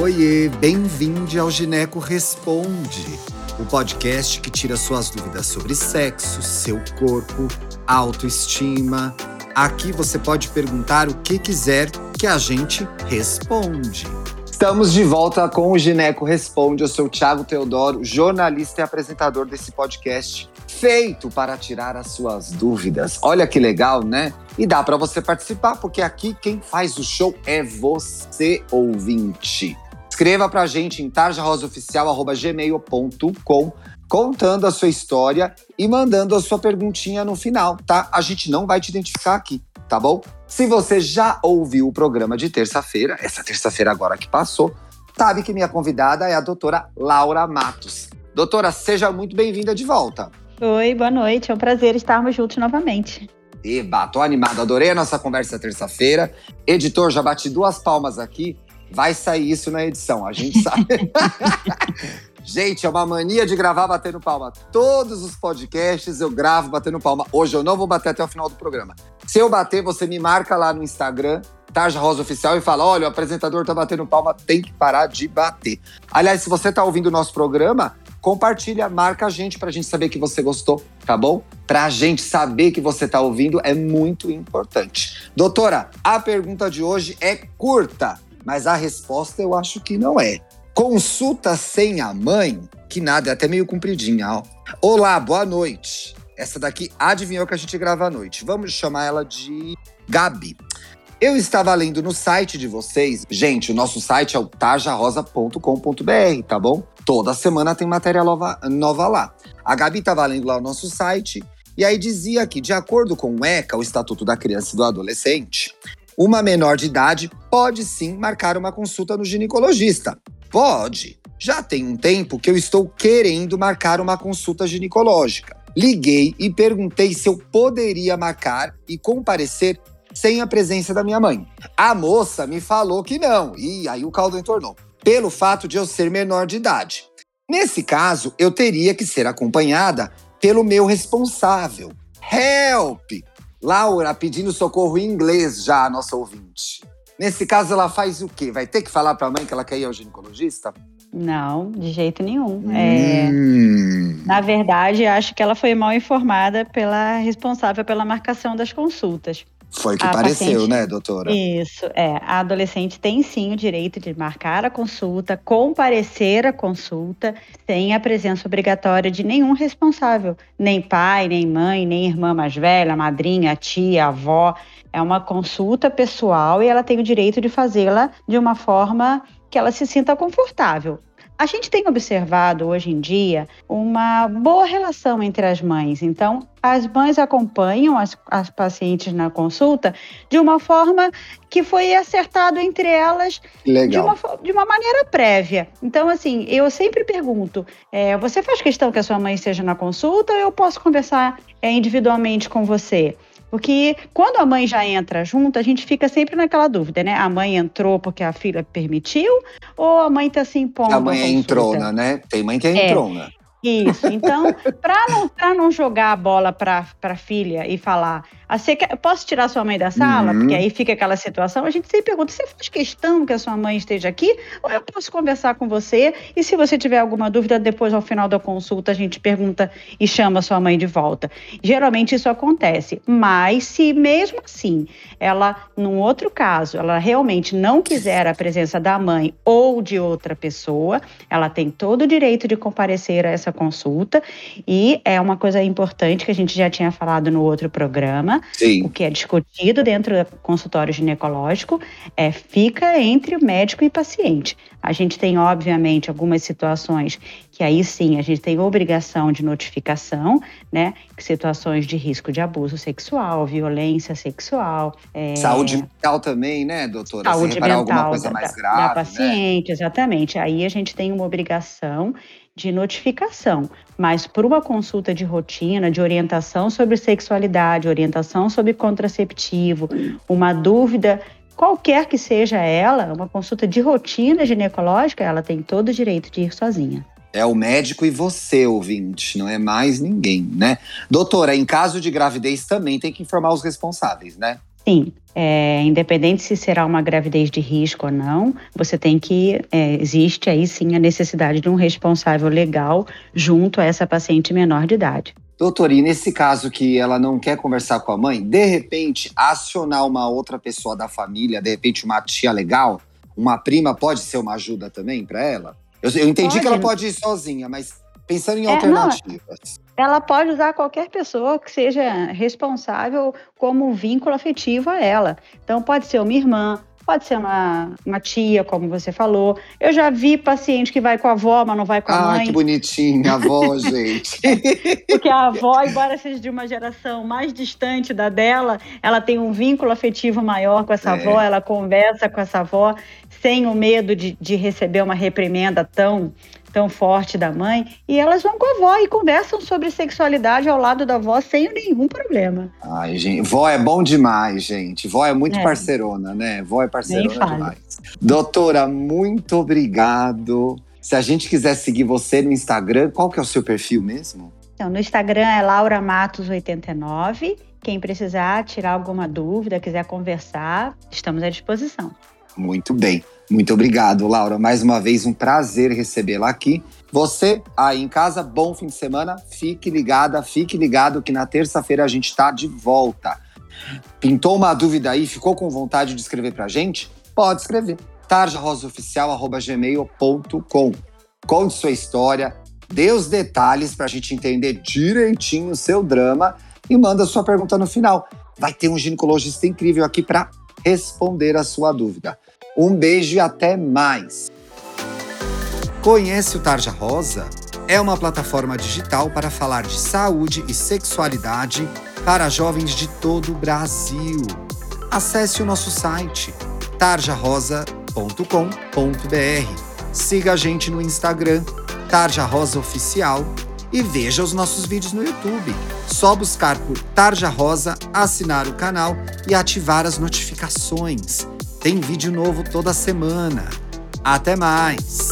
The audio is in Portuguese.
Oiê, bem-vindo ao Gineco Responde, o podcast que tira suas dúvidas sobre sexo, seu corpo, autoestima. Aqui você pode perguntar o que quiser que a gente responde. Estamos de volta com o Gineco Responde. Eu sou o Thiago Teodoro, jornalista e apresentador desse podcast, feito para tirar as suas dúvidas. Olha que legal, né? E dá para você participar, porque aqui quem faz o show é você, ouvinte. Escreva pra gente em tarjarosaoficial.gmail.com contando a sua história e mandando a sua perguntinha no final, tá? A gente não vai te identificar aqui, tá bom? Se você já ouviu o programa de terça-feira, essa terça-feira agora que passou, sabe que minha convidada é a doutora Laura Matos. Doutora, seja muito bem-vinda de volta. Oi, boa noite. É um prazer estarmos juntos novamente. Eba, tô animado, adorei a nossa conversa terça-feira. Editor, já bati duas palmas aqui. Vai sair isso na edição, a gente sabe. gente, é uma mania de gravar batendo palma. Todos os podcasts eu gravo batendo palma. Hoje eu não vou bater até o final do programa. Se eu bater, você me marca lá no Instagram, Tarja Rosa Oficial, e fala: olha, o apresentador tá batendo palma, tem que parar de bater. Aliás, se você tá ouvindo o nosso programa, compartilha, marca a gente pra gente saber que você gostou, tá bom? Pra gente saber que você tá ouvindo é muito importante. Doutora, a pergunta de hoje é curta mas a resposta eu acho que não é. Consulta sem a mãe, que nada, é até meio compridinha. Ó. Olá, boa noite. Essa daqui adivinhou que a gente grava à noite. Vamos chamar ela de Gabi. Eu estava lendo no site de vocês. Gente, o nosso site é o tajarosa.com.br, tá bom? Toda semana tem matéria nova, nova lá. A Gabi estava lendo lá o nosso site e aí dizia que, de acordo com o ECA, o Estatuto da Criança e do Adolescente, uma menor de idade pode sim marcar uma consulta no ginecologista. Pode. Já tem um tempo que eu estou querendo marcar uma consulta ginecológica. Liguei e perguntei se eu poderia marcar e comparecer sem a presença da minha mãe. A moça me falou que não, e aí o caldo entornou, pelo fato de eu ser menor de idade. Nesse caso, eu teria que ser acompanhada pelo meu responsável. Help! Laura pedindo socorro em inglês já, a nossa ouvinte. Nesse caso, ela faz o quê? Vai ter que falar para a mãe que ela quer ir ao ginecologista? Não, de jeito nenhum. Hum. É, na verdade, acho que ela foi mal informada pela responsável pela marcação das consultas. Foi o que a pareceu, paciente, né, doutora? Isso, é. A adolescente tem sim o direito de marcar a consulta, comparecer à consulta, sem a presença obrigatória de nenhum responsável, nem pai, nem mãe, nem irmã mais velha, madrinha, tia, avó. É uma consulta pessoal e ela tem o direito de fazê-la de uma forma que ela se sinta confortável. A gente tem observado hoje em dia uma boa relação entre as mães. Então, as mães acompanham as, as pacientes na consulta de uma forma que foi acertado entre elas de uma, de uma, maneira prévia. Então, assim, eu sempre pergunto: é, você faz questão que a sua mãe esteja na consulta ou eu posso conversar é, individualmente com você? Porque quando a mãe já entra junto, a gente fica sempre naquela dúvida, né? A mãe entrou porque a filha permitiu ou a mãe está se impondo? A mãe é entrona, né? Tem mãe que é, é. Isso. Então, para não, não jogar a bola para a filha e falar, ah, você quer, posso tirar sua mãe da sala? Uhum. Porque aí fica aquela situação. A gente sempre pergunta: você faz questão que a sua mãe esteja aqui? Ou eu posso conversar com você? E se você tiver alguma dúvida, depois, ao final da consulta, a gente pergunta e chama a sua mãe de volta. Geralmente isso acontece. Mas se mesmo assim ela, num outro caso, ela realmente não quiser a presença da mãe ou de outra pessoa, ela tem todo o direito de comparecer a essa consulta. E é uma coisa importante que a gente já tinha falado no outro programa Sim. o que é discutido dentro do consultório ginecológico é fica entre o médico e paciente. A gente tem, obviamente, algumas situações que aí sim a gente tem obrigação de notificação, né? Situações de risco de abuso sexual, violência sexual. É... Saúde mental também, né, doutora? Saúde mental alguma coisa mais da, grave, da né? paciente, né? exatamente. Aí a gente tem uma obrigação de notificação, mas por uma consulta de rotina, de orientação sobre sexualidade, orientação sobre contraceptivo, uma dúvida qualquer que seja ela, uma consulta de rotina ginecológica, ela tem todo o direito de ir sozinha. É o médico e você, ouvinte, não é mais ninguém, né? Doutora, em caso de gravidez também tem que informar os responsáveis, né? Sim, é, independente se será uma gravidez de risco ou não, você tem que. É, existe aí sim a necessidade de um responsável legal junto a essa paciente menor de idade. Doutor, e nesse caso que ela não quer conversar com a mãe, de repente acionar uma outra pessoa da família, de repente uma tia legal, uma prima, pode ser uma ajuda também para ela? Eu, eu entendi pode. que ela pode ir sozinha, mas pensando em é, alternativas. Não, ela pode usar qualquer pessoa que seja responsável como vínculo afetivo a ela. Então pode ser uma irmã, Pode ser uma, uma tia, como você falou. Eu já vi paciente que vai com a avó, mas não vai com a ah, mãe. Ah, que bonitinha, a avó, gente. Porque a avó, embora seja de uma geração mais distante da dela, ela tem um vínculo afetivo maior com essa é. avó, ela conversa com essa avó sem o medo de, de receber uma reprimenda tão tão forte da mãe, e elas vão com a avó e conversam sobre sexualidade ao lado da avó sem nenhum problema. Ai, gente, vó é bom demais, gente. Vó é muito é. parceirona, né? Vó é parceirona demais. Doutora, muito obrigado. Se a gente quiser seguir você no Instagram, qual que é o seu perfil mesmo? Então, no Instagram é Laura Matos89. Quem precisar tirar alguma dúvida, quiser conversar, estamos à disposição. Muito bem. Muito obrigado, Laura. Mais uma vez, um prazer recebê-la aqui. Você aí em casa, bom fim de semana. Fique ligada, fique ligado que na terça-feira a gente está de volta. Pintou uma dúvida aí, ficou com vontade de escrever pra gente? Pode escrever. tarjarosaoficial.gmail.com Conte sua história, dê os detalhes para a gente entender direitinho o seu drama e manda sua pergunta no final. Vai ter um ginecologista incrível aqui para responder a sua dúvida. Um beijo e até mais! Conhece o Tarja Rosa? É uma plataforma digital para falar de saúde e sexualidade para jovens de todo o Brasil. Acesse o nosso site tarjarosa.com.br. Siga a gente no Instagram, Tarja Rosa Oficial, e veja os nossos vídeos no YouTube. Só buscar por Tarja Rosa, assinar o canal e ativar as notificações. Tem vídeo novo toda semana. Até mais!